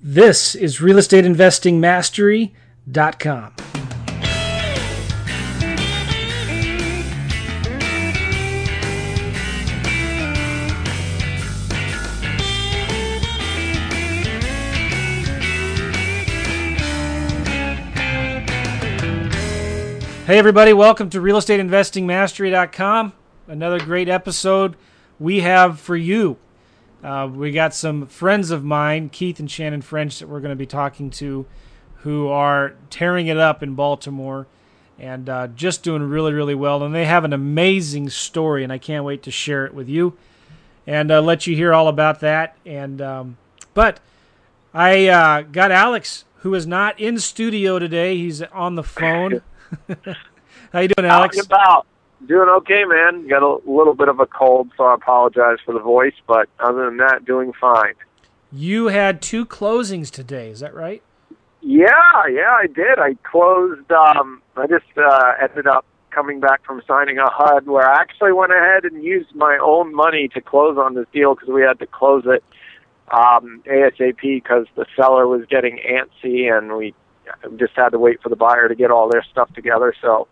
This is realestateinvestingmastery.com. Hey, everybody, welcome to realestateinvestingmastery.com. Another great episode we have for you. Uh, we got some friends of mine, Keith and Shannon French, that we're going to be talking to, who are tearing it up in Baltimore and uh, just doing really, really well. And they have an amazing story, and I can't wait to share it with you and uh, let you hear all about that. And um, but I uh, got Alex, who is not in studio today. He's on the phone. How you doing, Alex? about? Doing okay, man. Got a little bit of a cold, so I apologize for the voice, but other than that, doing fine. You had two closings today, is that right? Yeah, yeah, I did. I closed. Um, I just uh, ended up coming back from signing a HUD where I actually went ahead and used my own money to close on this deal because we had to close it um, ASAP because the seller was getting antsy and we just had to wait for the buyer to get all their stuff together. So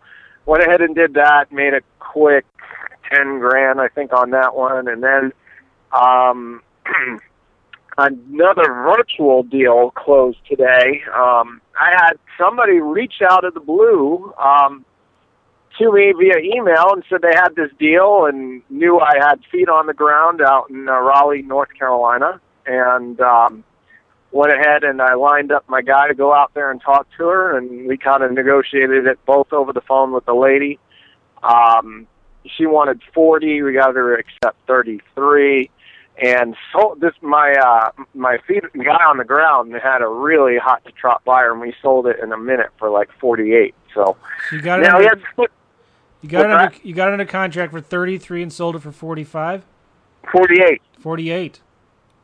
went ahead and did that, made a quick ten grand I think on that one, and then um, another virtual deal closed today. Um, I had somebody reach out of the blue um, to me via email and said they had this deal and knew I had feet on the ground out in uh, Raleigh, North Carolina, and um, went ahead and I lined up my guy to go out there and talk to her, and we kind of negotiated it both over the phone with the lady. Um, she wanted 40. We got her to accept 33. And so this my uh my feed guy on the ground and had a really hot to trot buyer, and we sold it in a minute for like 48. So You got it. now under, had you got it under, you got it under contract for 33 and sold it for 45. 48. 48.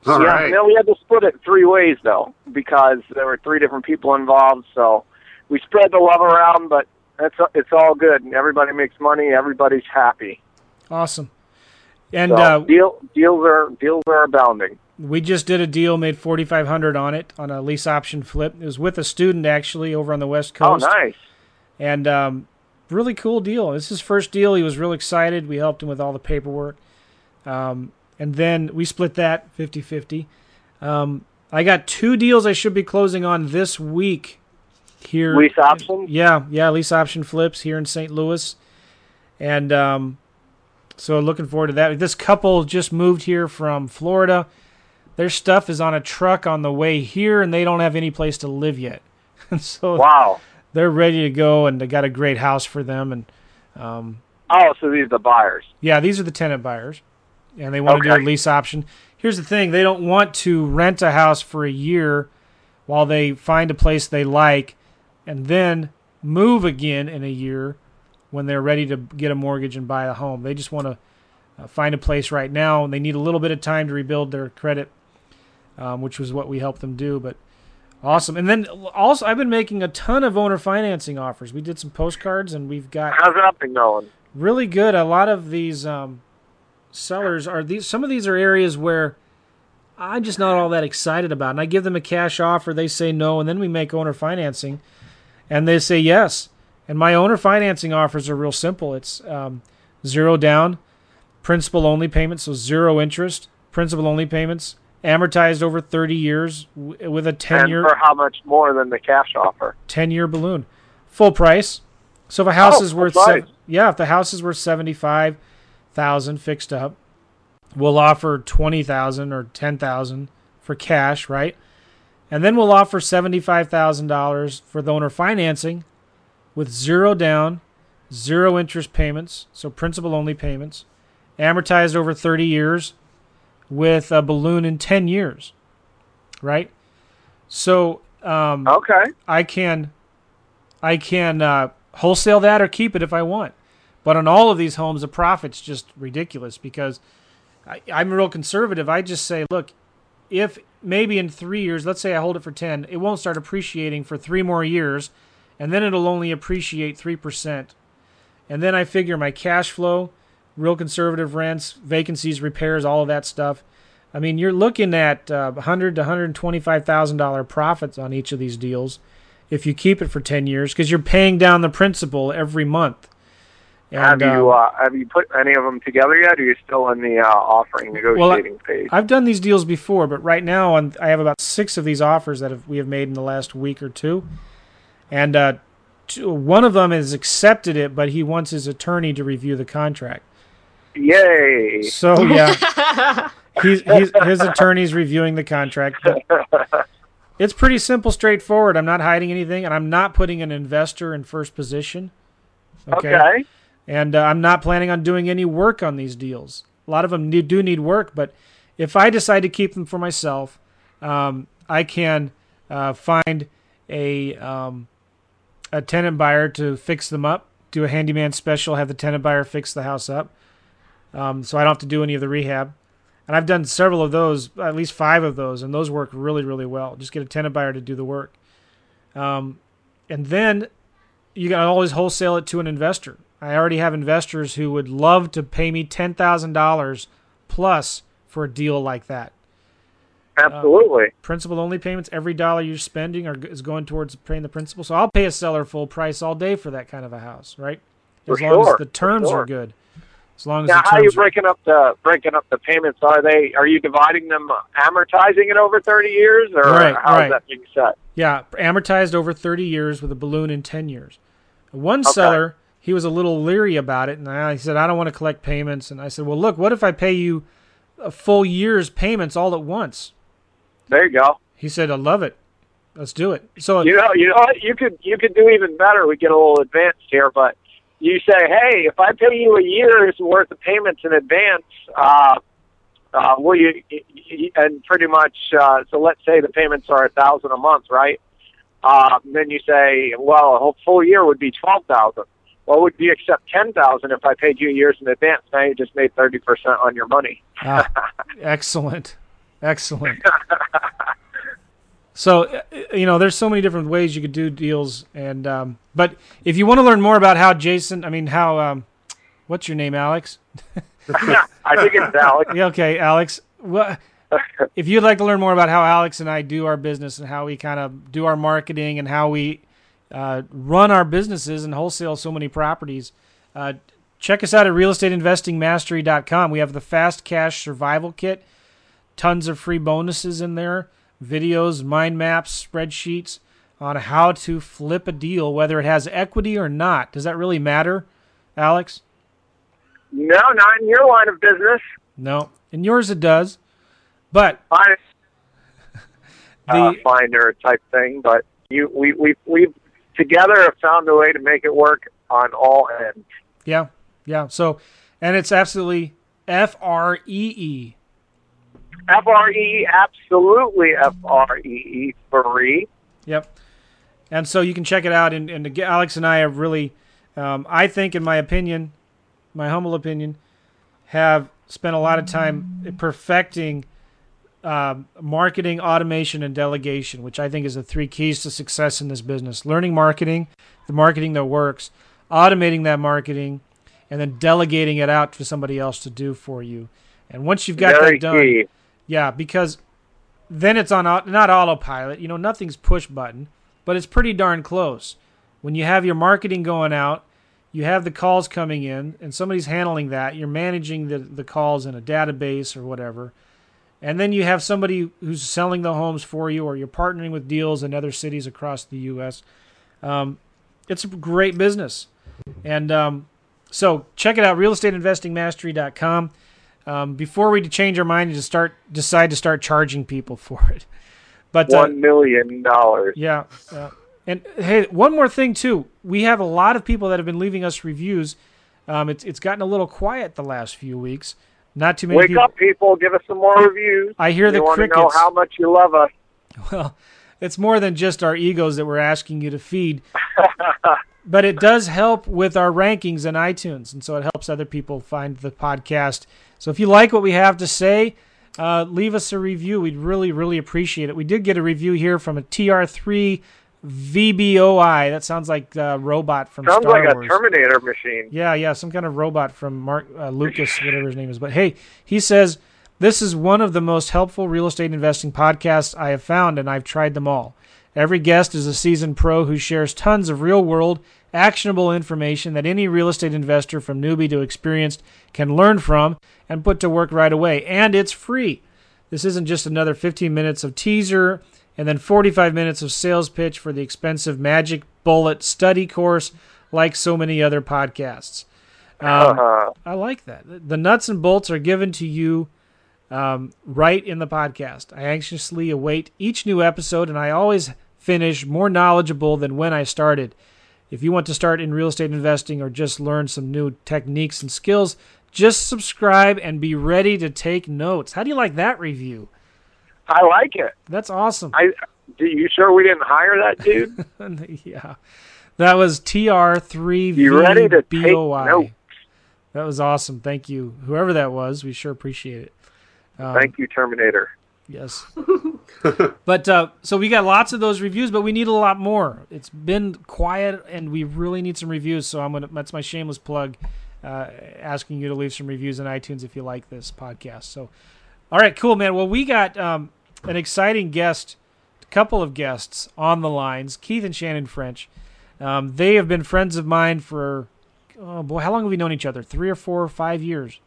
All yeah, right. now we had to split it three ways though, because there were three different people involved. So we spread the love around, but it's it's all good. Everybody makes money. Everybody's happy. Awesome. And So uh, deal deals are deals are abounding. we just did a deal, made 4500 on it on a lease option flip. It was with a student actually over on the West coast. Oh, nice. And um, really cool deal. This is his first deal. He was real excited. We helped him with all the paperwork. Um, and then we split that 50 50. Um, I got two deals I should be closing on this week here. Lease options? Yeah, yeah, lease option flips here in St. Louis. And um, so looking forward to that. This couple just moved here from Florida. Their stuff is on a truck on the way here, and they don't have any place to live yet. And so Wow. they're ready to go, and they got a great house for them. And um, Oh, so these are the buyers. yeah, these are the tenant buyers, and they want to do a lease option. Here's the thing: they don't want to rent a house for a year while they find a place they like, and then move again in a year when they're ready to get a mortgage and buy a home. They just want to uh, find a place right now, and they need a little bit of time to rebuild their credit, um, which was what we helped them do. But awesome. And then also, I've been making a ton of owner financing offers. We did some postcards, and we've got How's that been going? really good. A lot of these um, sellers are these. Some of these are areas where I'm just not all that excited about, and I give them a cash offer. They say no, and then we make owner financing, and they say yes. And my owner financing offers are real simple. It's um, zero down, principal only payments, so zero interest, principal only payments, amortized over 30 years w- with a 10 and year for how much more than the cash offer? 10 year balloon. Full price. So if a house Oh, is worth seven, yeah, if the house is worth 75,000 fixed up, we'll offer 20,000 or 10,000 for cash, right? And then we'll offer $75,000 for the owner financing with zero down, zero interest payments, so principal only payments, amortized over 30 years with a balloon in 10 years, right? So um, Okay. I can I can uh, wholesale that or keep it if I want. But on all of these homes, the profit's just ridiculous because I, I'm real conservative. I just say, look, if maybe in three years, let's say I hold it for 10, it won't start appreciating for three more years, and then it'll only appreciate 3%. And then I figure my cash flow, real conservative rents, vacancies, repairs, all of that stuff. I mean, you're looking at uh, 100 to 125 thousand dollar profits on each of these deals if you keep it for 10 years because you're paying down the principal every month. Have you uh, have you put any of them together yet? Or are you still in the uh, offering negotiating well, phase? I've done these deals before, but right now I'm, I have about six of these offers that have, we have made in the last week or two, and uh, two, one of them has accepted it, but he wants his attorney to review the contract. Yay! So yeah, he's, he's, his attorney's reviewing the contract. it's pretty simple, straightforward. I'm not hiding anything, and I'm not putting an investor in first position. Okay. okay. And uh, I'm not planning on doing any work on these deals. A lot of them need, do need work, but if I decide to keep them for myself, um, I can uh, find a um, a tenant buyer to fix them up, do a handyman special, have the tenant buyer fix the house up, um, so I don't have to do any of the rehab. And I've done several of those, at least five of those, and those work really, really well. Just get a tenant buyer to do the work. Um, and then you can always wholesale it to an investor. I already have investors who would love to pay me ten thousand dollars plus for a deal like that. Absolutely. Uh, principal only payments. Every dollar you're spending are, is going towards paying the principal. So I'll pay a seller full price all day for that kind of a house, right? As for long sure. as the terms sure. are good. As long as now, how are you are... breaking up the breaking up the payments? Are they are you dividing them, amortizing it over thirty years, or right, how right. is that being set? Yeah, amortized over thirty years with a balloon in ten years. One okay. seller, he was a little leery about it, and I said, I don't want to collect payments. And I said, Well, look, what if I pay you a full year's payments all at once? There you go. He said, I love it. Let's do it. So you know, you know, what? you could you could do even better. We get a little advanced here, but you say, hey, if I pay you a year's worth of payments in advance, uh, uh, will you? And pretty much, uh, so let's say the payments are a thousand a month, right? Uh, then you say, well, a whole full year would be twelve thousand. Well, would you accept ten thousand if I paid you years in advance? Now you just made thirty percent on your money. ah, excellent, excellent. so, uh, you know, there's so many different ways you could do deals, and um, but if you want to learn more about how Jason, I mean, how um, what's your name, Alex? I think it's Alex. Yeah, okay, Alex. Well, if you'd like to learn more about how Alex and I do our business and how we kind of do our marketing and how we uh, run our businesses and wholesale so many properties, uh, check us out at realestateinvestingmastery.com. We have the Fast Cash Survival Kit, tons of free bonuses in there, videos, mind maps, spreadsheets on how to flip a deal, whether it has equity or not. Does that really matter, Alex? No, not in your line of business. No, in yours it does. But I, uh, finder type thing, but you we we we together have found a way to make it work on all ends. Yeah, yeah. So, and it's absolutely F R E E. F R E, absolutely F R E E, free. Yep. And so you can check it out. And, and Alex and I have really, um, I think, in my opinion, my humble opinion, have spent a lot of time perfecting um, marketing, automation, and delegation, which I think is the three keys to success in this business. Learning marketing, the marketing that works, automating that marketing, and then delegating it out to somebody else to do for you. And once you've got Very that done, key. yeah, because then it's on not autopilot. You know, nothing's push button, but it's pretty darn close. When you have your marketing going out, you have the calls coming in, and somebody's handling that. You're managing the, the calls in a database or whatever and then you have somebody who's selling the homes for you, or you're partnering with deals in other cities across the U.S. Um, it's a great business. And um, so check it out, realestateinvestingmastery.com. Um, before we change our mind and to start decide to start charging people for it. But uh, one million dollars. Yeah. Uh, and hey, one more thing too. We have a lot of people that have been leaving us reviews. Um, it's it's gotten a little quiet the last few weeks. Not too many. Wake people. up, people! Give us some more reviews. I hear we the crickets. know how much you love us. Well, it's more than just our egos that we're asking you to feed, but it does help with our rankings in iTunes, and so it helps other people find the podcast. So if you like what we have to say, uh, leave us a review. We'd really, really appreciate it. We did get a review here from a TR3 VBOI. That sounds like a robot from sounds Star like Wars. a Terminator machine. Yeah, yeah, some kind of robot from Mark uh, Lucas, whatever his name is. But hey, he says This is one of the most helpful real estate investing podcasts I have found, and I've tried them all. Every guest is a seasoned pro who shares tons of real world, actionable information that any real estate investor from newbie to experienced can learn from and put to work right away. And it's free. This isn't just another 15 minutes of teaser and then 45 minutes of sales pitch for the expensive Magic Bullet study course like so many other podcasts. Um, Uh-huh. I like that. The nuts and bolts are given to you um, right in the podcast. I anxiously await each new episode, and I always finish more knowledgeable than when I started. If you want to start in real estate investing or just learn some new techniques and skills, just subscribe and be ready to take notes. How do you like that review? I like it. That's awesome. I. Do you sure we didn't hire that dude? yeah. That was TR3VBOI. You ready to take notes? That was awesome. Thank you. Whoever that was, we sure appreciate it. Um, Thank you, Terminator. Yes. but uh, so we got lots of those reviews, but we need a lot more. It's been quiet, and we really need some reviews. So I'm gonna. That's my shameless plug, uh, asking you to leave some reviews on iTunes if you like this podcast. So, all right, cool, man. Well, we got um, an exciting guest, a couple of guests on the lines. Keith and Shannon French. Um, they have been friends of mine for, oh boy, how long have we known each other? Three or four or five years.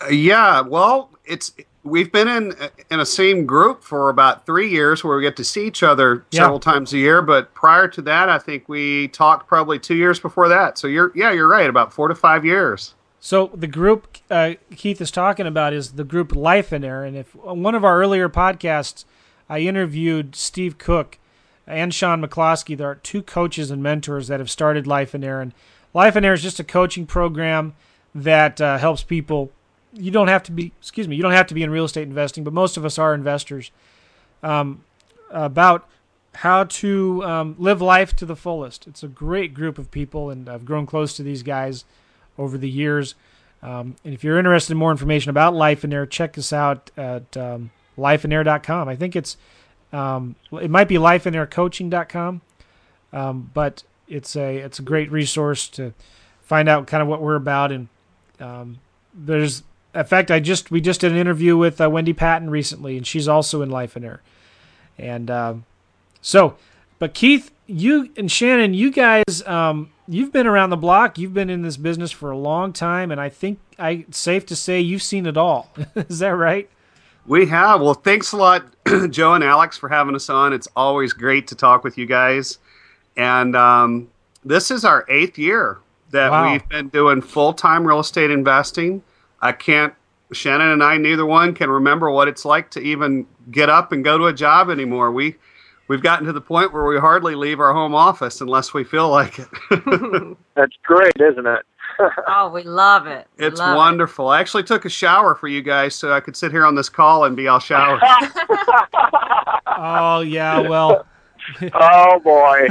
Uh, yeah, well, it's we've been in in a same group for about three years where we get to see each other Yeah. several times a year. But prior to that, I think we talked probably two years before that. So you're yeah, you're right, about four to five years. So the group uh, Keith is talking about is the group Lifeonaire, and if one of our earlier podcasts, I interviewed Steve Cook and Sean McCloskey. There are two coaches and mentors that have started Lifeonaire, and Lifeonaire is just a coaching program that uh, helps people. You don't have to be, excuse me, you don't have to be in real estate investing, but most of us are investors. Um, about how to um, live life to the fullest. It's a great group of people, and I've grown close to these guys over the years. Um, and if you're interested in more information about Lifeonaire, check us out at um, lifeonaire.com. I think it's um, it might be lifeonairecoaching.com, um, but it's a it's a great resource to find out kind of what we're about. And um, there's in fact, I just we just did an interview with uh, Wendy Patton recently, and she's also in Lifeonaire. And um, so, but Keith, you and Shannon, you guys, um, you've been around the block. You've been in this business for a long time, and I think I it's safe to say you've seen it all. Is that right? We have. Well, thanks a lot, Joe and Alex, for having us on. It's always great to talk with you guys. And um, this is our eighth year that Wow. we've been doing full time real estate investing. I can't, Shannon and I, neither one can remember what it's like to even get up and go to a job anymore. We, we've gotten to the point where we hardly leave our home office unless we feel like it. That's great, isn't it? Oh, we love it. We it's love it. wonderful. I actually took a shower for you guys so I could sit here on this call and be all showered. Oh yeah, well, oh boy.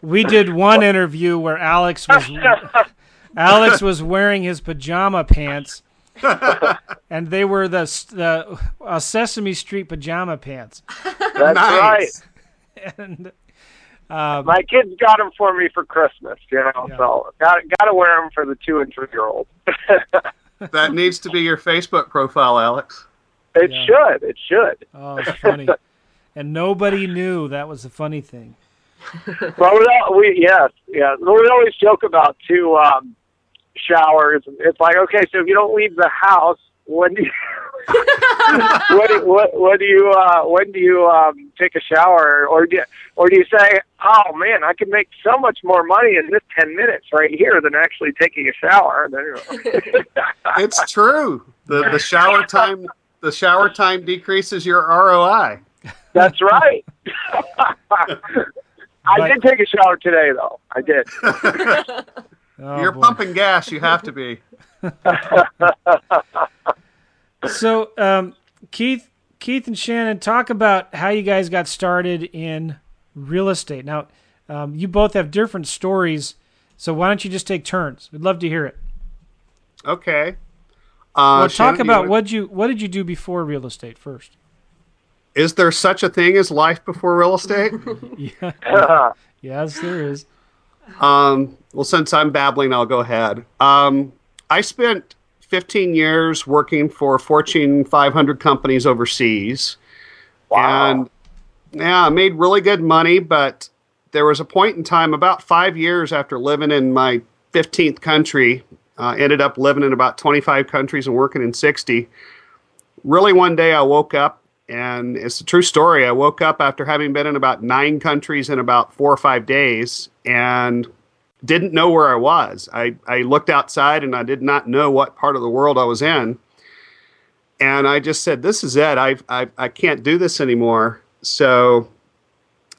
we did one interview where Alex was Alex was wearing his pajama pants, and they were the the uh, Sesame Street pajama pants, That's right. and uh, My kids got them for me for Christmas, you know. Yeah. So got got to wear them for the two and three year olds. That needs to be your Facebook profile, Alex. It Yeah. should. It should. oh, it's funny, and nobody knew that was the funny thing. Well, we, we yes, yeah. We always joke about too. um, showers. It's like, okay, so if you don't leave the house, when do you, what, do, what, what do you uh, when do you um, take a shower, or do you, or do you say, oh man, I can make so much more money in this ten minutes right here than actually taking a shower? It's true. The the shower time the shower time decreases your ROI. That's right. I But- did take a shower today, though. I did. Oh, You're boy. pumping gas. You have to be. So, um, Keith, Keith and Shannon, talk about how you guys got started in real estate. Now, um, you both have different stories, so why don't you just take turns? We'd love to hear it. Okay. Uh, well, Shannon, talk do about what you what did you do before real estate first? Is there such a thing as life before real estate? Yeah, yes, there is. Um, well, since I'm babbling, I'll go ahead. Um, I spent 15 years working for Fortune 500 companies overseas. Wow. And yeah, I made really good money, but there was a point in time about five years after living in my 15th country, uh, ended up living in about 25 countries and working in 60. Really, one day I woke up, and it's a true story. I woke up after having been in about nine countries in about four or five days and didn't know where I was. I, I looked outside and I did not know what part of the world I was in. And I just said, This is it. I, I, I can't do this anymore. So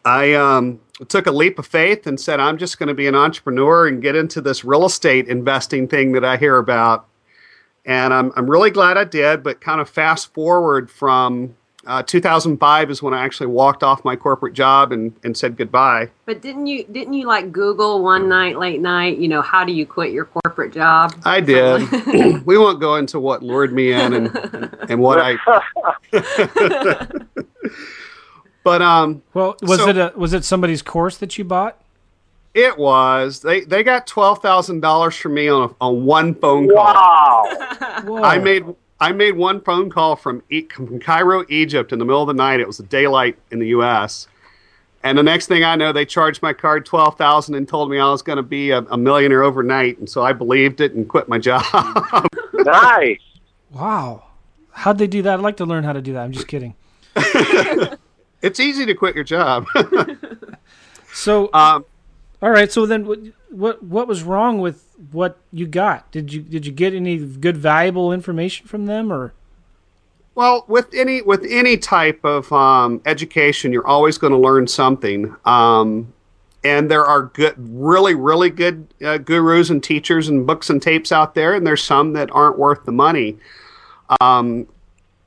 I um, took a leap of faith and said, I'm just going to be an entrepreneur and get into this real estate investing thing that I hear about. And I'm, I'm really glad I did, but kind of fast forward from uh, 2005 is when I actually walked off my corporate job and, and said goodbye. But didn't you didn't you like Google one night late night? You know, how do you quit your corporate job? I did. we won't go into what lured me in and and what I. but um. Well, was So- it a, was it somebody's course that you bought? It was they they got twelve thousand dollars from me on a, on one phone call. Wow. I made I made one phone call from, e- from Cairo, Egypt, in the middle of the night. It was daylight in the U.S. And the next thing I know, they charged my card twelve thousand and told me I was going to be a, a millionaire overnight. And so I believed it and quit my job. nice. Wow. How'd they do that? I'd like to learn how to do that. I'm just kidding. it's easy to quit your job. So, um, all right. So then, what, what what was wrong with what you got? Did you did you get any good valuable information from them, or Well, with any with any type of um, education, you're always going to learn something. Um, and there are good, really, really good uh, gurus and teachers and books and tapes out there, and there's some that aren't worth the money. Um,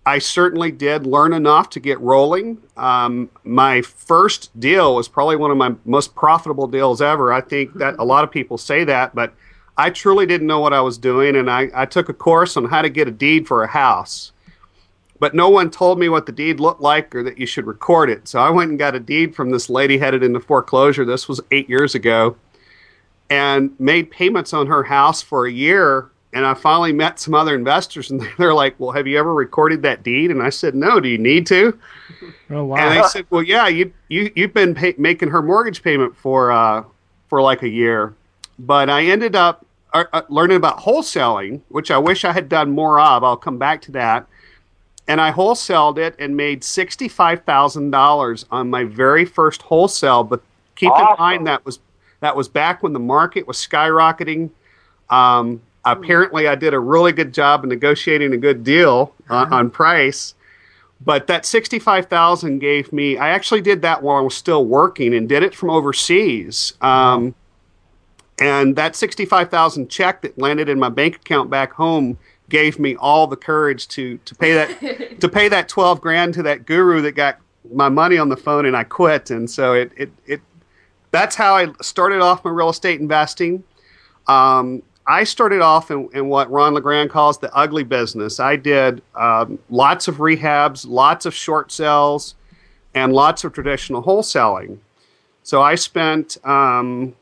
I certainly did learn enough to get rolling. Um, my first deal was probably one of my most profitable deals ever. I think that a lot of people say that, but I truly didn't know what I was doing, and I, I took a course on how to get a deed for a house but no one told me what the deed looked like or that you should record it. So I went and got a deed from this lady headed into foreclosure. This was eight years ago, and made payments on her house for a year. And I finally met some other investors, and they're like, "Well, have you ever recorded that deed?" And I said, "No. Do you need to?" oh wow, And they said, "Well, yeah, you you you've been pay- making her mortgage payment for uh, for like a year." But I ended up uh, uh, learning about wholesaling, which I wish I had done more of. I'll come back to that. And I wholesaled it and made sixty-five thousand dollars on my very first wholesale. But keep in mind that was that was back when the market was skyrocketing. Um, apparently, I did a really good job of negotiating a good deal on, on price. But that sixty-five thousand gave me. I actually did that while I was still working and did it from overseas. Um, and that sixty-five thousand check that landed in my bank account back home gave me all the courage to to pay that to pay that twelve grand to that guru that got my money on the phone, and I quit. And so it it it that's how I started off my real estate investing. Um, I started off in, in what Ron LeGrand calls the ugly business. I did um, lots of rehabs, lots of short sales, and lots of traditional wholesaling. So I spent um,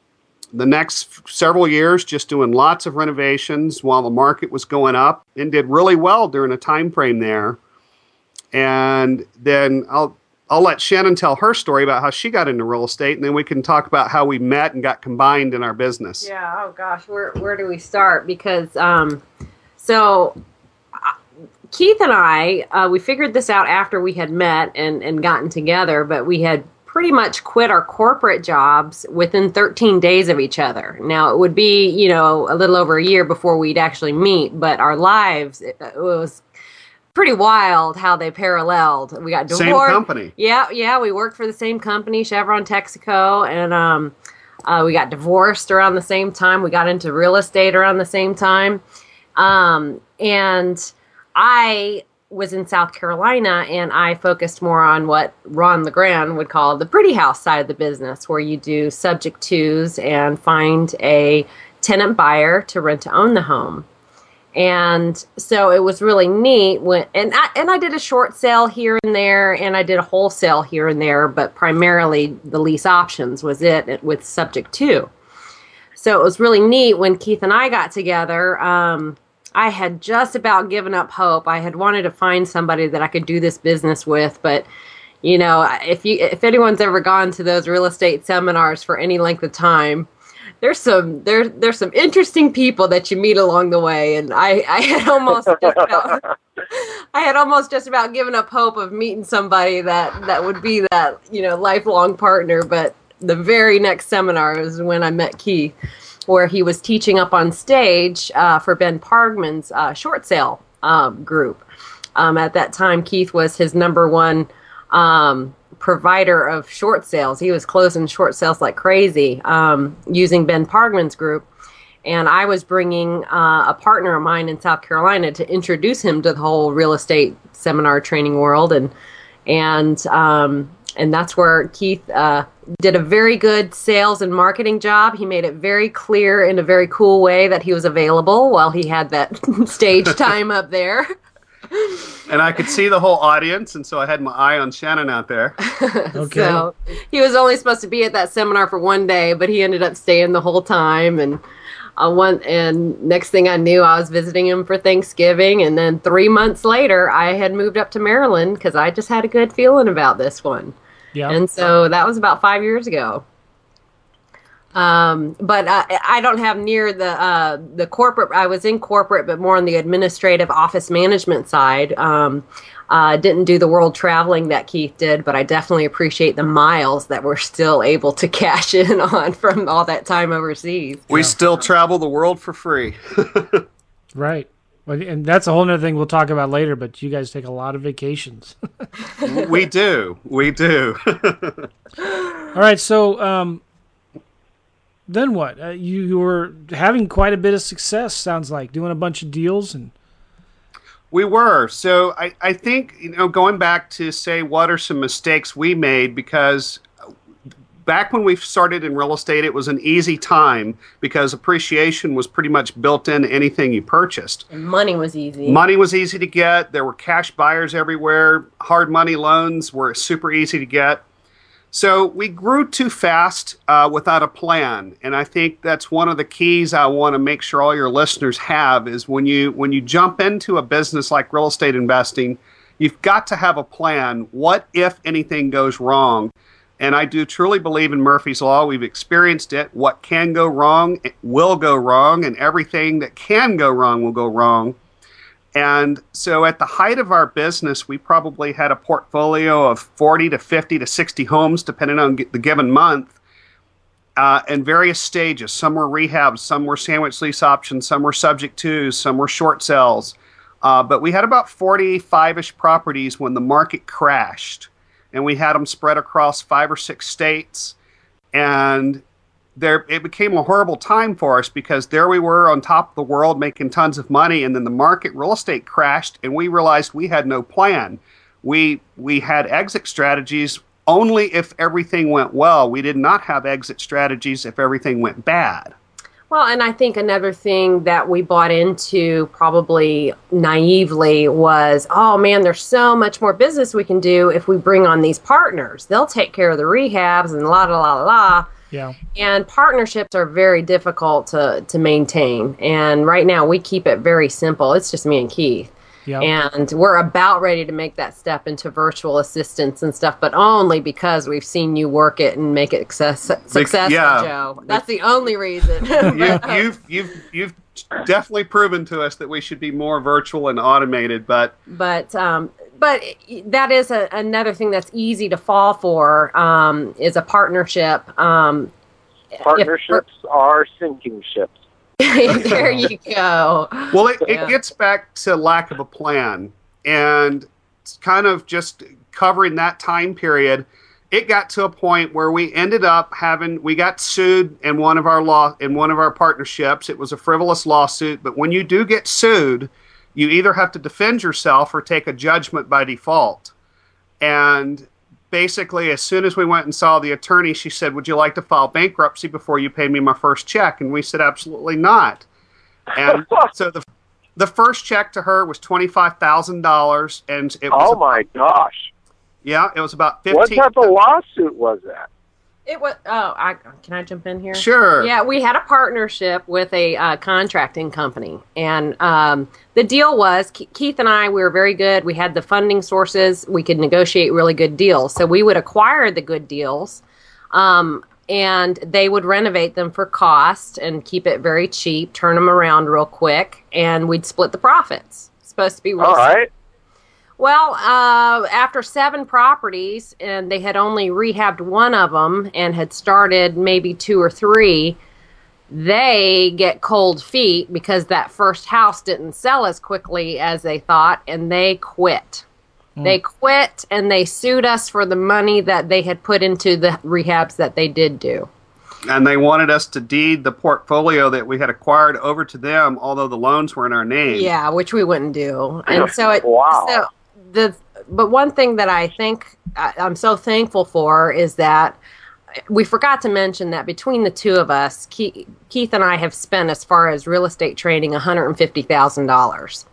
the next several years just doing lots of renovations while the market was going up and did really well during a time frame there. And then I'll I'll let Shannon tell her story about how she got into real estate, and then we can talk about how we met and got combined in our business. Yeah. Oh gosh, where where do we start? Because um, so uh, Keith and I, uh, we figured this out after we had met and and gotten together, but we had pretty much quit our corporate jobs within 13 days of each other. Now it would be you know a little over a year before we'd actually meet, but our lives it, it was pretty wild how they paralleled. We got divorced. Same company. Yeah, yeah, we worked for the same company, Chevron Texaco, and um, uh, we got divorced around the same time. We got into real estate around the same time, um, and I was in South Carolina, and I focused more on what Ron LeGrand would call the pretty house side of the business, where you do subject twos and find a tenant buyer to rent to own the home and so it was really neat when and I and I did a short sale here and there and I did a wholesale here and there but primarily the lease options was it with subject to so it was really neat when Keith and I got together um, I had just about given up hope. I had wanted to find somebody that I could do this business with, but you know, if you if anyone's ever gone to those real estate seminars for any length of time, there's some there there's some interesting people that you meet along the way, and I I had almost just about, I had almost just about given up hope of meeting somebody that that would be that you know lifelong partner, but the very next seminar is when I met Keith, where he was teaching up on stage uh, for Ben Pargman's uh, short sale um, group. Um, at that time, Keith was his number one um, provider of short sales. He was closing short sales like crazy um, using Ben Pargman's group. And I was bringing uh, a partner of mine in South Carolina to introduce him to the whole real estate seminar training world, and and um, and that's where Keith uh, did a very good sales and marketing job. He made it very clear in a very cool way that he was available while he had that stage time up there and I could see the whole audience, and so I had my eye on Shannon out there. Okay. so he was only supposed to be at that seminar for one day, but he ended up staying the whole time. And I went. and next thing I knew, I was visiting him for Thanksgiving, and then three months later, I had moved up to Maryland because I just had a good feeling about this one. Yeah. And so that was about five years ago. Um, but uh, I don't have near the uh, the corporate. I was in corporate, but more on the administrative office management side. Um, uh, didn't do the world traveling that Keith did, but I definitely appreciate the miles that we're still able to cash in on from all that time overseas. We Yeah. still travel the world for free. right. And that's a whole other thing we'll talk about later. But you guys take a lot of vacations. we do. We do. All right. So um, then what? Uh, you, you were having quite a bit of success. Sounds like doing a bunch of deals and We were. So I, I think, you know, going back to say what are some mistakes we made because back when we started in real estate, it was an easy time because appreciation was pretty much built into anything you purchased. And money was easy. Money was easy to get. There were cash buyers everywhere. Hard money loans were super easy to get. So we grew too fast uh, without a plan, and I think that's one of the keys I want to make sure all your listeners have is when you when you jump into a business like real estate investing, you've got to have a plan. What if anything goes wrong? And I do truly believe in Murphy's Law. We've experienced it. What can go wrong will go wrong, and everything that can go wrong will go wrong. And so at the height of our business, we probably had a portfolio of 40 to 50 to 60 homes, depending on the given month, uh, in various stages. Some were rehabs, some were sandwich lease options, some were subject twos, some were short sales. Uh, but we had about 45 ish properties when the market crashed. And we had them spread across five or six states. And there it became a horrible time for us because there we were on top of the world making tons of money and then the market real estate crashed and we realized we had no plan we we had exit strategies only if everything went well we did not have exit strategies if everything went bad Well, and I think another thing that we bought into probably naively was, oh man, there's so much more business we can do if we bring on these partners. They'll take care of the rehabs and la la la la la. Yeah. And partnerships are very difficult to, to maintain. And right now we keep it very simple. It's just me and Keith. Yeah. And we're about ready to make that step into virtual assistants and stuff, but only because we've seen you work it and make it success, successful, yeah. Joe. That's the only reason. you, you've you've you've definitely proven to us that we should be more virtual and automated but but um, but that is a, another thing that's easy to fall for um, is a partnership. Um, Partnerships are sinking ships. there you go. Well, it, Yeah. it gets back to lack of a plan and it's kind of just covering that time period. It got to a point where we ended up having we got sued in one of our law in one of our partnerships. It was a frivolous lawsuit, but when you do get sued, you either have to defend yourself or take a judgment by default. And basically, as soon as we went and saw the attorney, she said, "Would you like to file bankruptcy before you pay me my first check?" And we said, "Absolutely not." And so the the first check to her was twenty five thousand dollars, and it was Oh my gosh! yeah, it was about What type of lawsuit was that? It was. Oh, I can I jump in here? Sure. Yeah, we had a partnership with a uh, contracting company, and um, the deal was Keith and I. We were very good. We had the funding sources. We could negotiate really good deals. So we would acquire the good deals, um, and they would renovate them for cost and keep it very cheap. Turn them around real quick, and we'd split the profits. Supposed to be real All right. Well, uh, after seven properties, and they had only rehabbed one of them and had started maybe two or three, they get cold feet because that first house didn't sell as quickly as they thought, and they quit. They quit and they sued us for the money that they had put into the rehabs that they did do. And they wanted us to deed the portfolio that we had acquired over to them, although the loans were in our name. Yeah, which we wouldn't do. And so it Wow. so the but one thing that I think I- I'm so thankful for is that we forgot to mention that between the two of us, Keith, Keith and I have spent as far as real estate trading $150,000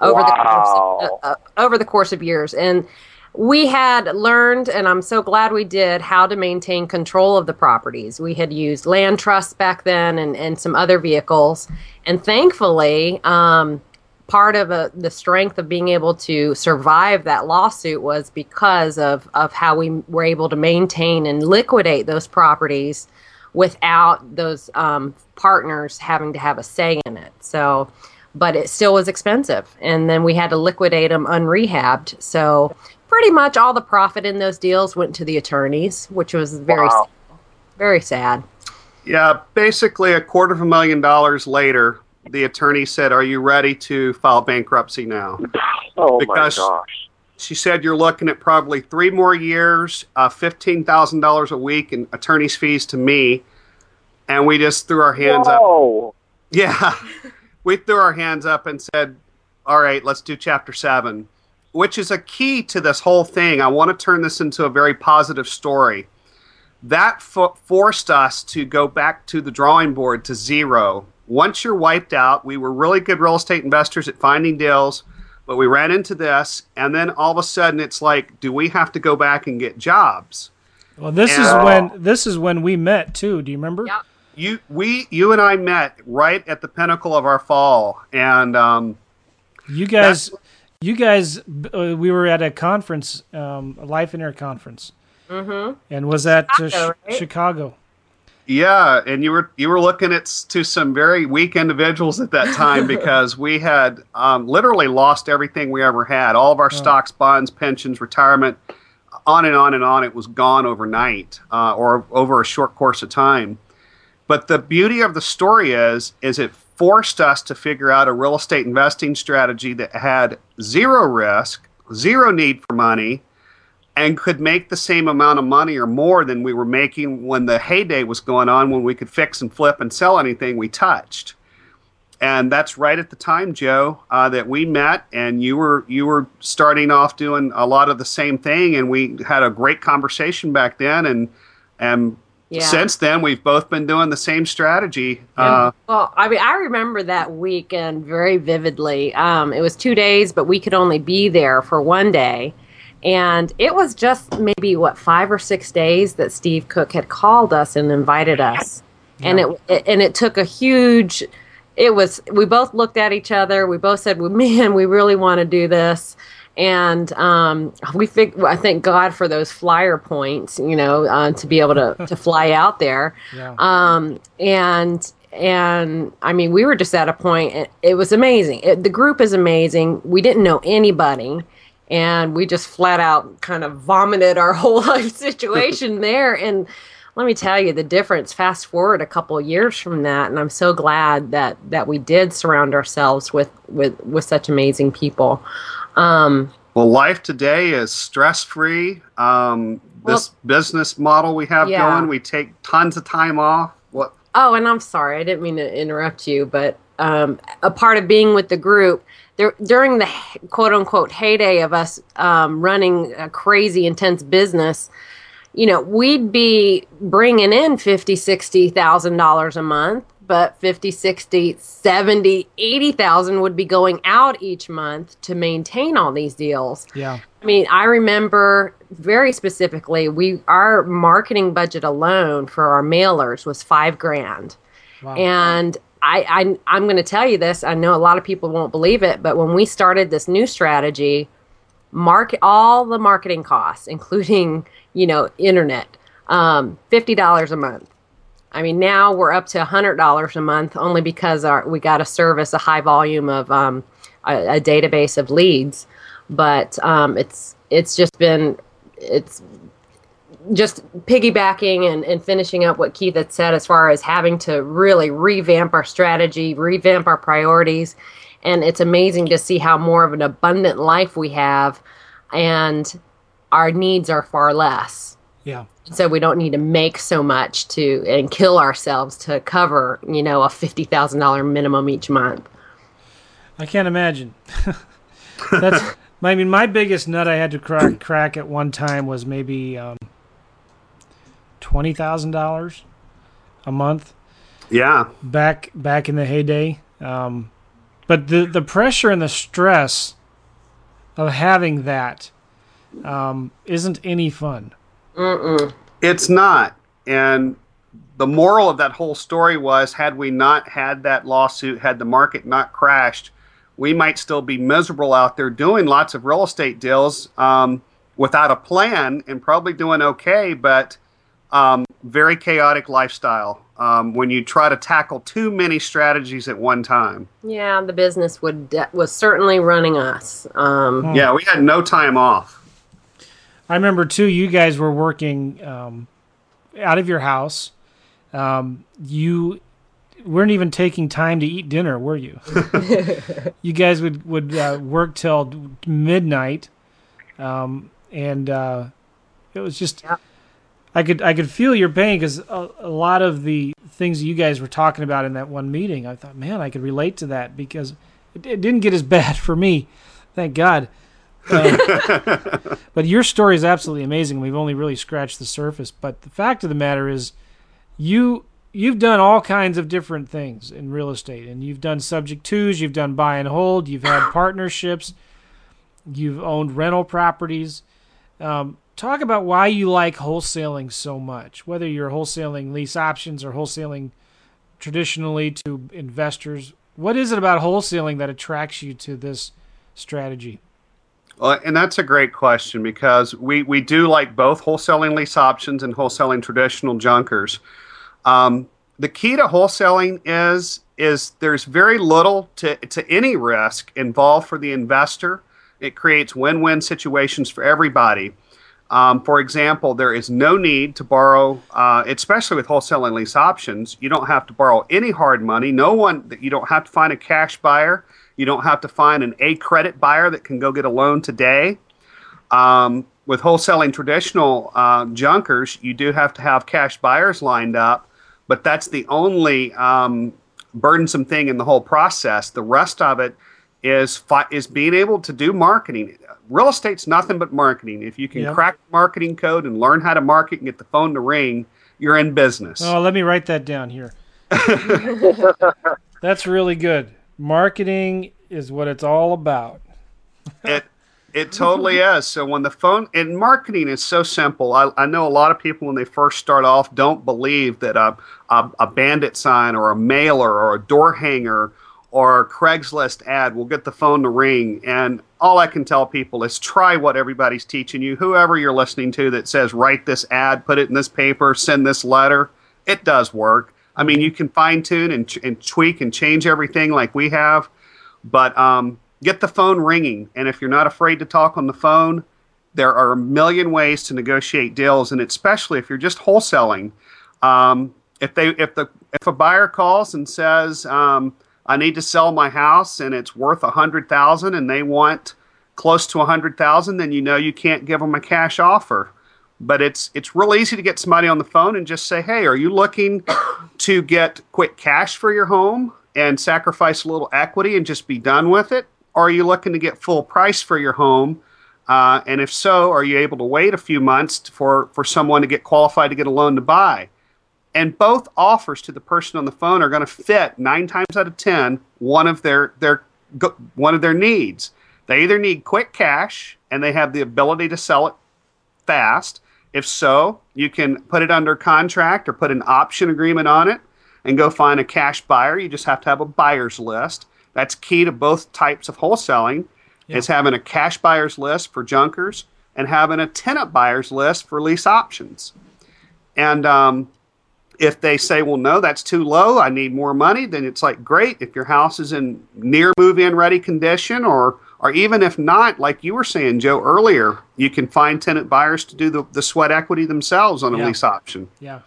over the course of, uh, uh, over the course of years. And we had learned and i'm so glad we did how to maintain control of the properties. We had used land trusts back then and, and some other vehicles. And thankfully um, part of uh the strength of being able to survive that lawsuit was because of, of how we were able to maintain and liquidate those properties without those um, partners having to have a say in it. So, but it still was expensive. And then we had to liquidate them unrehabbed. So, pretty much all the profit in those deals went to the attorneys, which was very, Wow. very sad. Yeah, basically a quarter of a million dollars later, the attorney said, Are you ready to file bankruptcy now? Oh Because- my gosh. She said, You're looking at probably three more years, uh, $15,000 a week in attorney's fees to me. And we just threw our hands up. Yeah. we threw our hands up and said, All right, let's do chapter seven, which is a key to this whole thing. I want to turn this into a very positive story. That fo- forced us to go back to the drawing board to zero. Once you're wiped out, we were really good real estate investors at finding deals, but we ran into this, and then all of a sudden it's like, do we have to go back and get jobs? Well, this is when this is when we met too. Do you remember? Yep. you we you and I met right at the pinnacle of our fall, and um, You guys, you guys, uh, we were at a conference, um, a Lifeonaire conference, mm-hmm. and was that uh, Chicago, Ch- right? Chicago? Yeah, and you were you were looking at to some very weak individuals at that time because we had um, literally lost everything we ever had, all of our stocks, bonds, pensions, retirement, on and on and on. It was gone overnight uh, or over a short course of time. But the beauty of the story is, is it forced us to figure out a real estate investing strategy that had zero risk, zero need for money, and could make the same amount of money or more than we were making when the heyday was going on, when we could fix and flip and sell anything we touched. And that's right at the time, Joe, uh, that we met, and you were you were starting off doing a lot of the same thing, and we had a great conversation back then, and and Yeah. since then we've both been doing the same strategy. Uh, Well, I mean, I remember that weekend very vividly. Um, it was two days, but we could only be there for one day. And it was just maybe, what, five or six days that Steve Cook had called us and invited us. And it, it and it took a huge it was we both looked at each other we both said well, man we really want to do this and um, we think I thank God for those flyer points, you know, uh, to be able to to fly out there. Yeah. Um, and and I mean, we were just at a point. It, it was amazing. It, the group is amazing. We didn't know anybody, and we just flat out kind of vomited our whole life situation there. And let me tell you the difference. Fast forward a couple of years from that, and I'm so glad that that we did surround ourselves with with with such amazing people. Um, Well, life today is stress free. Um, this business model we have Yeah. going, we take tons of time off. What? Oh, and I'm sorry, I didn't mean to interrupt you, but um, a part of being with the group there during the quote unquote heyday of us um, running a crazy intense business. You know, we'd be bringing in fifty, sixty thousand dollars a month, but 50, 60, 70, 80,000 would be going out each month to maintain all these deals. Yeah. I mean, I remember very specifically, we our marketing budget alone for our mailers was five grand, Wow. and I, I I'm going to tell you this. I know a lot of people won't believe it, but when we started this new strategy, market all the marketing costs, including you know internet, um, fifty dollars a month. I mean, now we're up to hundred dollars a month only because our we got to service a high volume of um, a, a database of leads. But um, it's it's just been it's just piggybacking and, and finishing up what Keith had said as far as having to really revamp our strategy, revamp our priorities. And it's amazing to see how more of an abundant life we have and our needs are far less. Yeah. So we don't need to make so much to and kill ourselves to cover, you know, a fifty thousand dollar minimum each month. I can't imagine. That's. I mean, my biggest nut I had to crack, crack at one time was maybe um, twenty thousand dollars a month Yeah. back back in the heyday. Um, but the the pressure and the stress of having that um, isn't any fun. Mm-mm. It's not. And the moral of that whole story was had we not had that lawsuit, had the market not crashed, we might still be miserable out there doing lots of real estate deals um, without a plan and probably doing okay, but um, very chaotic lifestyle um, when you try to tackle too many strategies at one time. Yeah, the business would de- was certainly running us. Um, Yeah, we had no time off. I remember too. You guys were working um, out of your house. Um, you weren't even taking time to eat dinner, were you? you guys would would uh, work till midnight, um, and uh, it was just. Yeah. I could I could feel your pain because a, a lot of the things you guys were talking about in that one meeting, I thought, man, I could relate to that because it, it didn't get as bad for me, thank God. Uh, but your story is absolutely amazing. We've only really scratched the surface. But the fact of the matter is, you you've done all kinds of different things in real estate, and you've done subject twos, you've done buy and hold, you've had partnerships, you've owned rental properties. Um, talk about why you like wholesaling so much. Whether you're wholesaling lease options or wholesaling traditionally to investors, what is it about wholesaling that attracts you to this strategy? Well, and that's a great question because we, we do like both wholesaling lease options and wholesaling traditional junkers. Um, the key to wholesaling is is there's very little to, to any risk involved for the investor. It creates win-win situations for everybody. Um, for example, there is no need to borrow, uh, especially with wholesaling lease options. You don't have to borrow any hard money. No one you don't have to find a cash buyer. You don't have to find an A credit buyer that can go get a loan today. Um, with wholesaling traditional uh, junkers, you do have to have cash buyers lined up, but that's the only um, burdensome thing in the whole process. The rest of it is fi- is being able to do marketing. Real estate's nothing but marketing. If you can Yep. crack the marketing code and learn how to market and get the phone to ring, you're in business. Oh, let me write that down here. That's really good. Marketing is what it's all about. it it totally is. So when the phone and marketing is so simple, I, I know a lot of people when they first start off don't believe that a, a a bandit sign or a mailer or a door hanger or Craigslist ad will get the phone to ring. And all I can tell people is try what everybody's teaching you. Whoever you're listening to that says write this ad, put it in this paper, send this letter, it does work. I mean, you can fine tune and, and tweak and change everything like we have, but um, get the phone ringing. And if you're not afraid to talk on the phone, there are a million ways to negotiate deals, and especially if you're just wholesaling. Um, if they if the if a buyer calls and says um, I need to sell my house and it's worth a hundred thousand, and they want close to a hundred thousand, then you know you can't give them a cash offer. But it's it's real easy to get somebody on the phone and just say, "Hey, are you looking to get quick cash for your home and sacrifice a little equity and just be done with it, or are you looking to get full price for your home?" Uh, and if so, are you able to wait a few months for for someone to get qualified to get a loan to buy? And both offers to the person on the phone are going to fit nine times out of ten one of their their one of their needs. They either need quick cash and they have the ability to sell it fast. If so, you can put it under contract or put an option agreement on it and go find a cash buyer. You just have to have a buyer's list. That's key to both types of wholesaling. Yeah. Is having a cash buyer's list for junkers and having a tenant buyer's list for lease options. And um, if they say, well, no, that's too low, I need more money, then it's like, great. If your house is in near move in ready condition, or, or even if not, like you were saying, Joe, earlier, you can find tenant buyers to do the, the sweat equity themselves on a yeah. lease option. Yeah.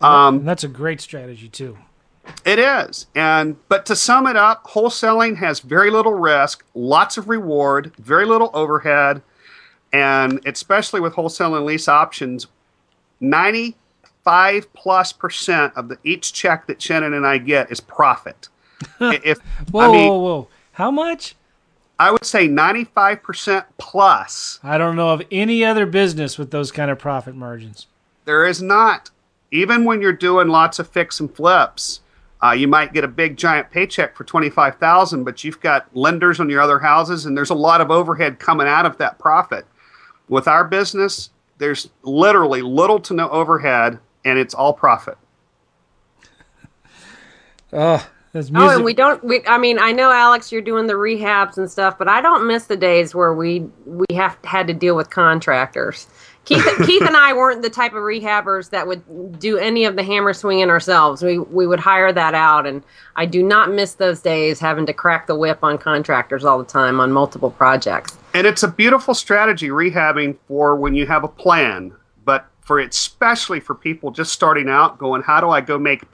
Um, and that's a great strategy, too. It is. And but to sum it up, wholesaling has very little risk, lots of reward, very little overhead, and especially with wholesaling lease options, 90 five plus percent of the each check that Shannon and I get is profit. if whoa, I mean, whoa, whoa, how much? I would say ninety-five percent plus. I don't know of any other business with those kind of profit margins. There is not. Even when you're doing lots of fix and flips, uh, you might get a big giant paycheck for twenty-five thousand, but you've got lenders on your other houses, and there's a lot of overhead coming out of that profit. With our business, there's literally little to no overhead and it's all profit. oh, Oh, and we don't. We, I mean, I know Alex, you're doing the rehabs and stuff, but I don't miss the days where we we have had to deal with contractors. Keith, Keith and I weren't the type of rehabbers that would do any of the hammer swinging ourselves. We we would hire that out, and I do not miss those days having to crack the whip on contractors all the time on multiple projects. And it's a beautiful strategy rehabbing for when you have a plan for especially for people just starting out going how do i go make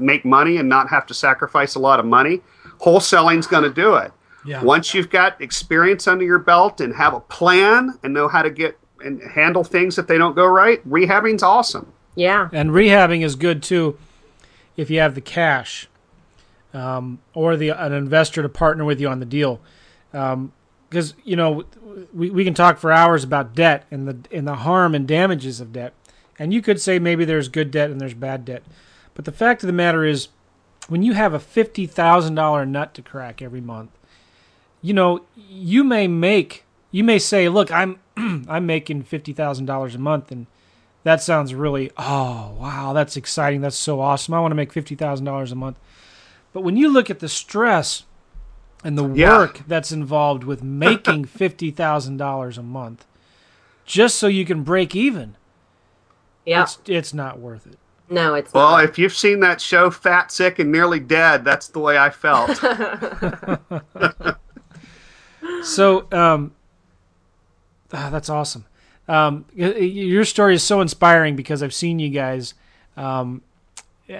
make money and not have to sacrifice a lot of money? Wholesaling's going to do it. Yeah. once you've got experience under your belt and have a plan and know how to get and handle things if they don't go right rehabbing's awesome. Yeah. And rehabbing is good too if you have the cash um, or the an investor to partner with you on the deal. Um, because you know we, we can talk for hours about debt and the and the harm and damages of debt, and you could say maybe there's good debt and there's bad debt, but the fact of the matter is, when you have a fifty thousand dollar nut to crack every month, you know you may make you may say, look, I'm I'm making fifty thousand dollars a month, and that sounds really oh wow that's exciting that's so awesome I want to make fifty thousand dollars a month, but when you look at the stress and the yeah. work that's involved with making $50,000 a month just so you can break even. Yeah. It's, it's not worth it. No, it's well, not. if you've seen that show Fat, Sick, and Nearly Dead, that's the way I felt. so, um, oh, that's awesome. Um, your story is so inspiring because I've seen you guys. Um,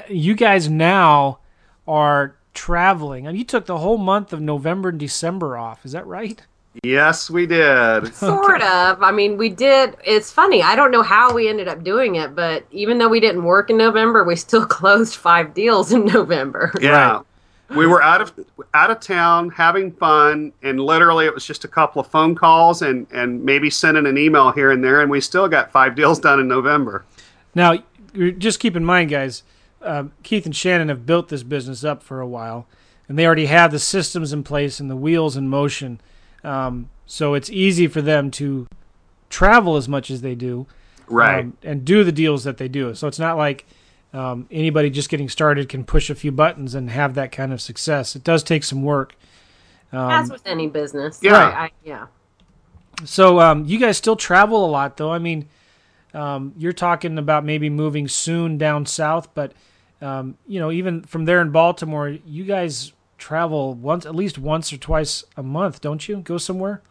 you guys now are traveling. I mean, you took the whole month of November and December off. Is that right? Yes, we did. Sort of. I mean, we did. It's funny. I don't know how we ended up doing it, but even though we didn't work in November, we still closed five deals in November. Yeah. Right. We were out of out of town having fun, and literally it was just a couple of phone calls and and maybe sending an email here and there, and we still got five deals done in November. Now, just keep in mind, guys um, Keith and Shannon have built this business up for a while, and they already have the systems in place and the wheels in motion. Um, so it's easy for them to travel as much as they do, right, um, and do the deals that they do. So it's not like um, anybody just getting started can push a few buttons and have that kind of success. It does take some work. Um, As with any business, yeah, right, I, yeah. So um, you guys still travel a lot, though. I mean, um, you're talking about maybe moving soon down south, but um, you know, even from there in Baltimore, you guys travel once, at least once or twice a month, don't you? Go somewhere.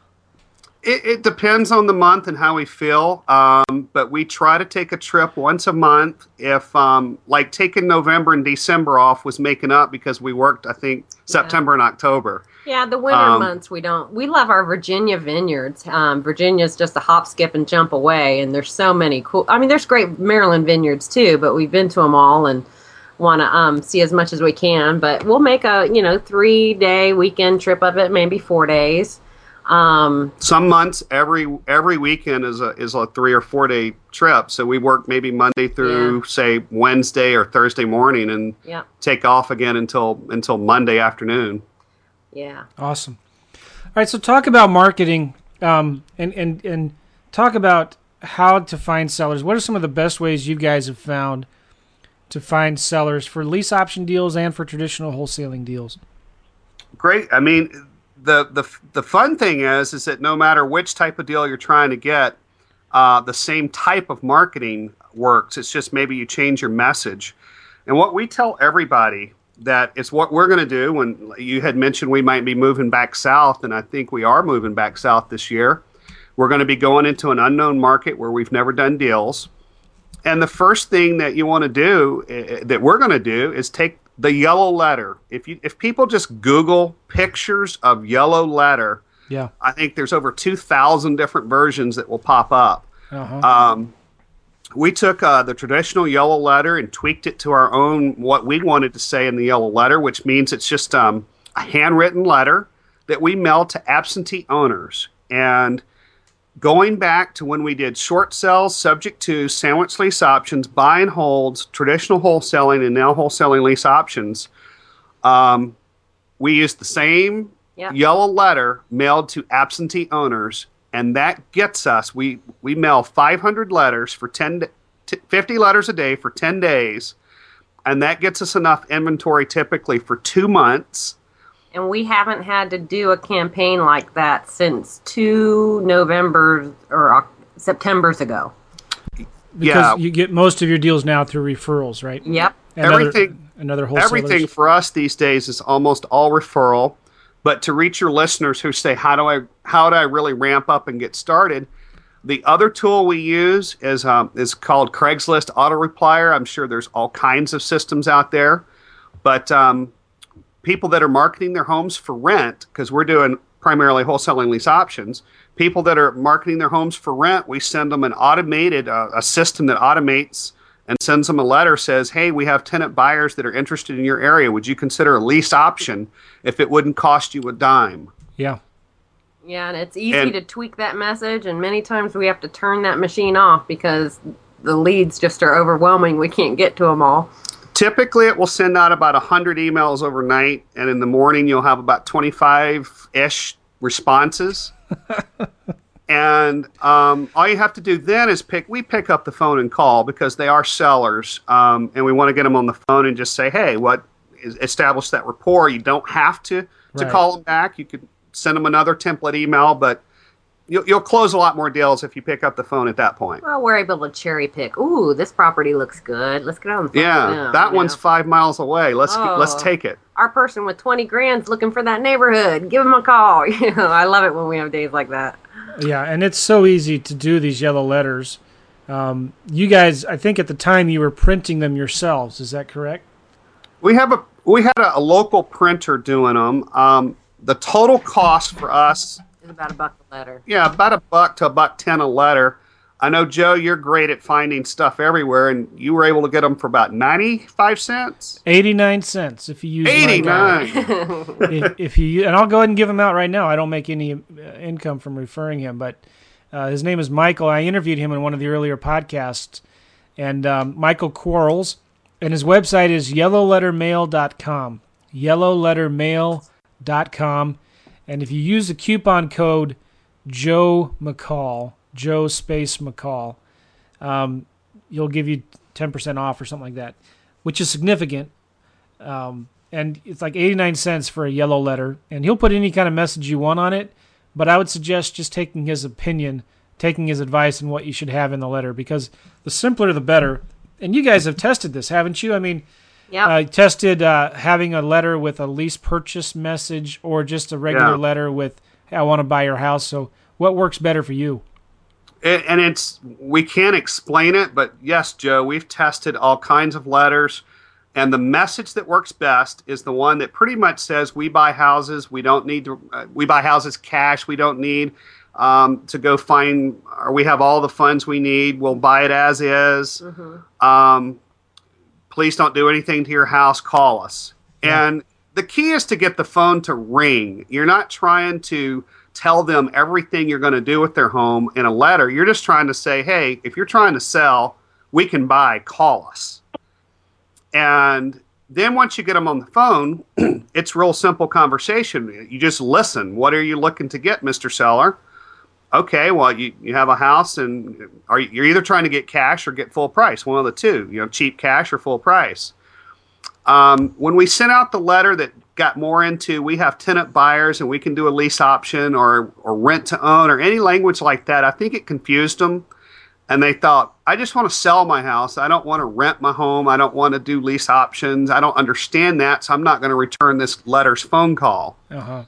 It, it depends on the month and how we feel, um, but we try to take a trip once a month. If um, like taking November and December off was making up because we worked, I think September and October. Yeah, the winter um, months we don't. We love our Virginia vineyards. Um, Virginia's just a hop, skip, and jump away, and there's so many cool. I mean, there's great Maryland vineyards too, but we've been to them all and want to um, see as much as we can. But we'll make a you know three day weekend trip of it, maybe four days. Um, Some months every every weekend is a is a three or four day trip. So we work maybe Monday through Yeah. say Wednesday or Thursday morning and yeah, take off again until until Monday afternoon. yeah. Awesome. All right, so talk about marketing um, and, and, and talk about how to find sellers. What are some of the best ways you guys have found to find sellers for lease option deals and for traditional wholesaling deals? Great. I mean, the the the fun thing is is that no matter which type of deal you're trying to get, uh, the same type of marketing works. It's just maybe you change your message. And what we tell everybody that it's what we're going to do when you had mentioned we might be moving back south, and I think we are moving back south this year. We're going to be going into an unknown market where we've never done deals. And the first thing that you want to do, uh, that we're going to do, is take the yellow letter. If you if people just Google pictures of yellow letter, Yeah. I think there's over two thousand different versions that will pop up. Uh-huh. Um, we took uh, the traditional yellow letter and tweaked it to our own what we wanted to say in the yellow letter, which means it's just um, a handwritten letter that we mail to absentee owners. And going back to when we did short sales subject to sandwich lease options, buy and holds, traditional wholesaling, and now wholesaling lease options, um, we used the same yellow letter mailed to absentee owners, and that gets us. We we mail 500 letters for 10, d- t- 50 letters a day for 10 days, and that gets us enough inventory typically for two months. And we haven't had to do a campaign like that since two November or September's ago. because yeah. you get most of your deals now through referrals, right? Yep. And other- Everything- and other wholesalers. Everything for us these days is almost all referral. But to reach your listeners who say, "How do I how do I really ramp up and get started?" The other tool we use is um, is called Craigslist Auto Replier. I'm sure there's all kinds of systems out there, but um, people that are marketing their homes for rent, because we're doing primarily wholesaling lease options, people that are marketing their homes for rent, we send them an automated uh, a system that automates and sends them a letter says, "Hey, we have tenant buyers that are interested in your area. Would you consider a lease option if it wouldn't cost you a dime?" Yeah. Yeah, and it's easy And- to tweak that message, and many times we have to turn that machine off because the leads just are overwhelming. We can't get to them all. Typically, it will send out about 100 emails overnight, and in the morning, you'll have about 25 ish responses. and um, all you have to do then is pick, we pick up the phone and call because they are sellers, um, and we want to get them on the phone and just say, hey, what, is- establish that rapport. You don't have to, to Right. call them back. You could send them another template email, but you'll, you'll close a lot more deals if you pick up the phone at that point. Well, we're able to cherry pick. Ooh, this property looks good. Let's get on the phone. Yeah, with them, that one's know. five miles away. Let's get, let's Oh. take it. Our person with 20 grand's looking for that neighborhood. Give him a call. You know, I love it when we have days like that. Yeah, and it's so easy to do these yellow letters. Um, you guys, I think at the time you were printing them yourselves. Is that correct? We have a we had a, a local printer doing them. Um, the total cost for us, It's about a buck a letter. yeah, about a buck to a buck ten a letter. I know Joe, you're great at finding stuff everywhere, and you were able to get them for about ninety five cents. 89 cents if you use my Eighty if, if you and I'll go ahead and give him out right now. I don't make any uh, income from referring him, but uh, his name is Michael. I interviewed him in one of the earlier podcasts, and um, Michael Quarles, and his website is yellowlettermail.com. Yellowlettermail.com, and if you use the coupon code Joe McCall, Joe Space McCall, um, you'll give you ten percent off or something like that, which is significant. Um, and it's like 89 cents for a yellow letter. And he'll put any kind of message you want on it. But i would suggest just taking his opinion taking his advice and what you should have in the letter. Because the simpler the better. And you guys have tested this haven't you? I mean Yep. uh, tested uh, having a letter with a lease purchase message or just a regular Yeah. letter with hey, i want to buy your house so what works better for you and and it's we can't explain it, but yes, Joe, we've tested all kinds of letters, and the message that works best is the one that pretty much says we buy houses, we don't need to, uh, we buy houses cash, we don't need um, to go find, or we have all the funds we need, we'll buy it as is. Um, please don't do anything to your house, call us. And the key is to get the phone to ring. You're not trying to tell them everything you're going to do with their home in a letter. You're just trying to say, hey, if you're trying to sell, we can buy, call us. And then once you get them on the phone, it's real simple conversation. You just listen. What are you looking to get, Mr. Seller? Okay, well, you, you have a house and are you, you're either trying to get cash or get full price, one of the two, you know, cheap cash or full price. Um, when we sent out the letter that got more into we have tenant buyers and we can do a lease option or, or rent to own or any language like that, I think it confused them and they thought, I just want to sell my house. I don't want to rent my home. I don't want to do lease options. I don't understand that, so I'm not going to return this letter's phone call. Uh-huh.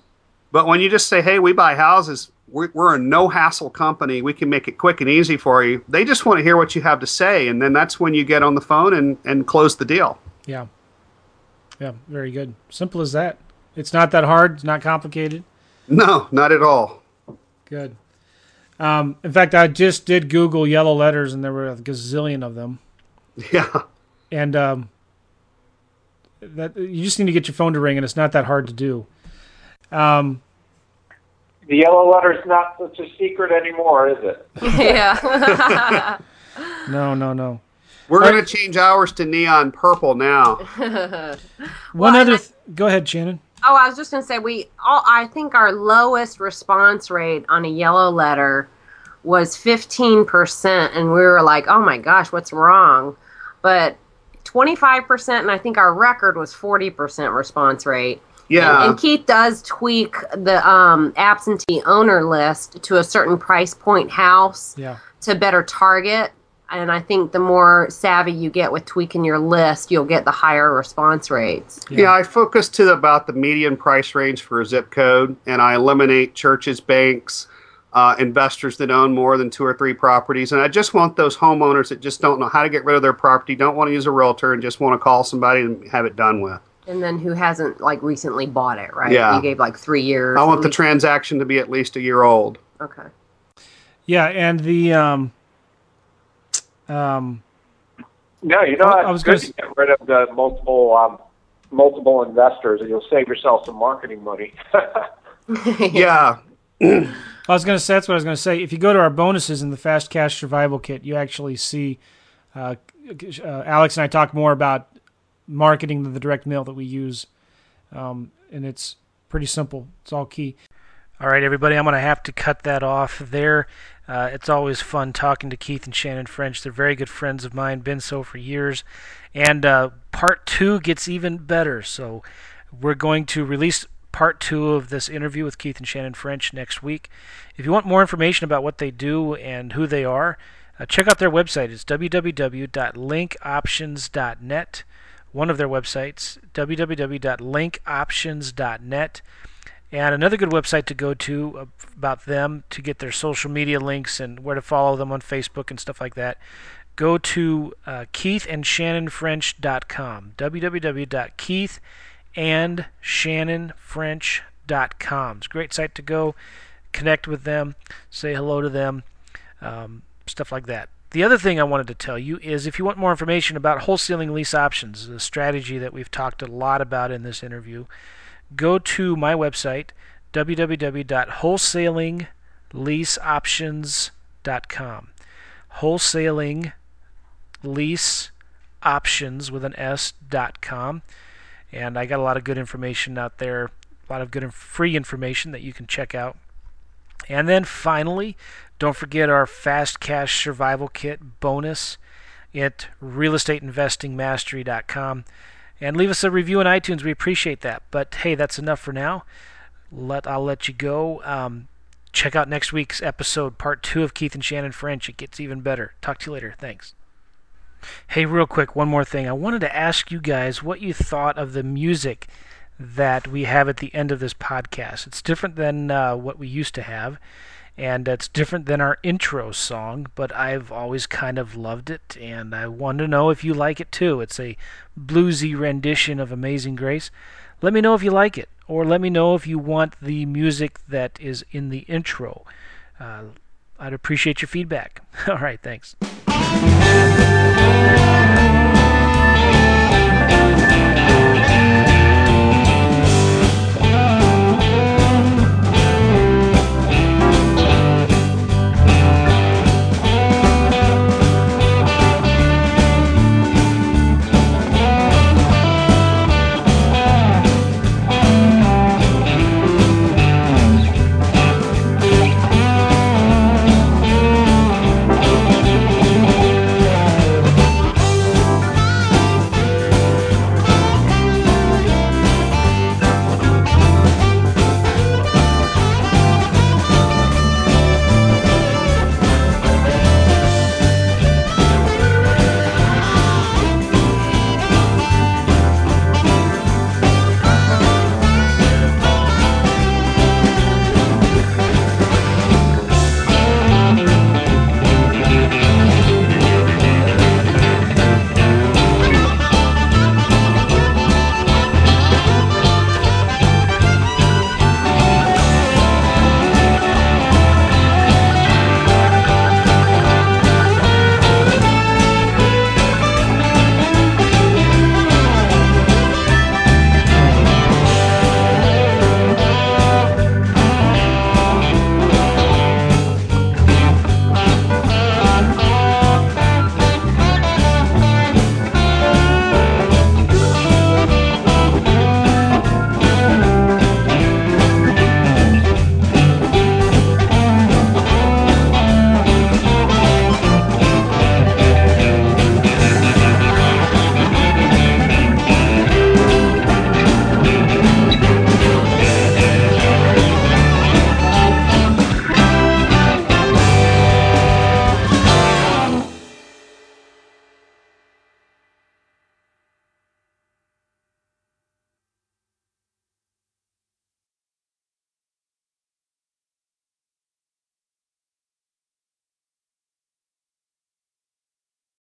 But when you just say, hey, we buy houses, we're, we're a no hassle company, we can make it quick and easy for you, they just want to hear what you have to say. And then that's when you get on the phone and, and close the deal. Yeah. Yeah, very good. Simple as that. It's not that hard. It's not complicated. No, not at all. Good. Um, in fact, I just did Google yellow letters, and there were a gazillion of them. Yeah. And um, that you just need to get your phone to ring, and it's not that hard to do. Um, The yellow letter's not such a secret anymore, is it? yeah. no, no, no. We're going to change ours to neon purple now. One other. and I- Th- go ahead, Shannon. Oh, I was just gonna say we all. I think our lowest response rate on a yellow letter was fifteen percent, and we were like, "Oh my gosh, what's wrong?" But twenty five percent, and I think our record was forty percent response rate. Yeah. And, and Keith does tweak the um, absentee owner list to a certain price point house Yeah. to better target. And I think the more savvy you get with tweaking your list, you'll get the higher response rates. Yeah, I focus to about the median price range for a zip code, and I eliminate churches, banks, uh, investors that own more than two or three properties. And I just want those homeowners that just don't know how to get rid of their property, don't want to use a realtor, and just want to call somebody and have it done with. And then who hasn't like recently bought it, right? Yeah. You gave like three years. I want the transaction to be at least a year old. Okay. Yeah, and the um, um, No, you know, I- it's I was good gonna to get rid of the multiple um, multiple investors, and you'll save yourself some marketing money. Yeah. I was going to say that's what I was going to say. If you go to our bonuses in the Fast Cash Survival Kit, you actually see uh, uh, Alex and I talk more about marketing than the direct mail that we use, um, and it's pretty simple. It's all key. All right, everybody, I'm going to have to cut that off there. Uh, it's always fun talking to Keith and Shannon French. They're very good friends of mine, been so for years. And uh, part two gets even better. So we're going to release part two of this interview with Keith and Shannon French next week. If you want more information about what they do and who they are, uh, check out their website. It's www.linkoptions.net. One of their websites, www.linkoptions.net. And another good website to go to uh, about them to get their social media links and where to follow them on Facebook and stuff like that. Go to uh, keithandshannonfrench.com. www.keithandshannonfrench.com. It's a great site to go, connect with them, say hello to them, um, stuff like that. The other thing I wanted to tell you is if you want more information about wholesaling lease options, the strategy that we've talked a lot about in this interview, go to my website, www.wholesalingleaseoptions.com. Wholesaling lease options with an S dot com. And I got a lot of good information out there, a lot of good and free information that you can check out. And then finally, don't forget our Fast Cash Survival Kit bonus at realestateinvestingmastery.com. And leave us a review on iTunes. We appreciate that. But hey, that's enough for now. Let I'll let you go. Um, check out next week's episode, part two of Keith and Shannon French. It gets even better. Talk to you later. Thanks. Hey, real quick, one more thing. I wanted to ask you guys what you thought of the music that we have at the end of this podcast. It's different than uh, what we used to have, and it's different than our intro song, but I've always kind of loved it, and I want to know if you like it too. It's a bluesy rendition of Amazing Grace. Let me know if you like it, or let me know if you want the music that is in the intro. Uh, I'd appreciate your feedback. All right, thanks.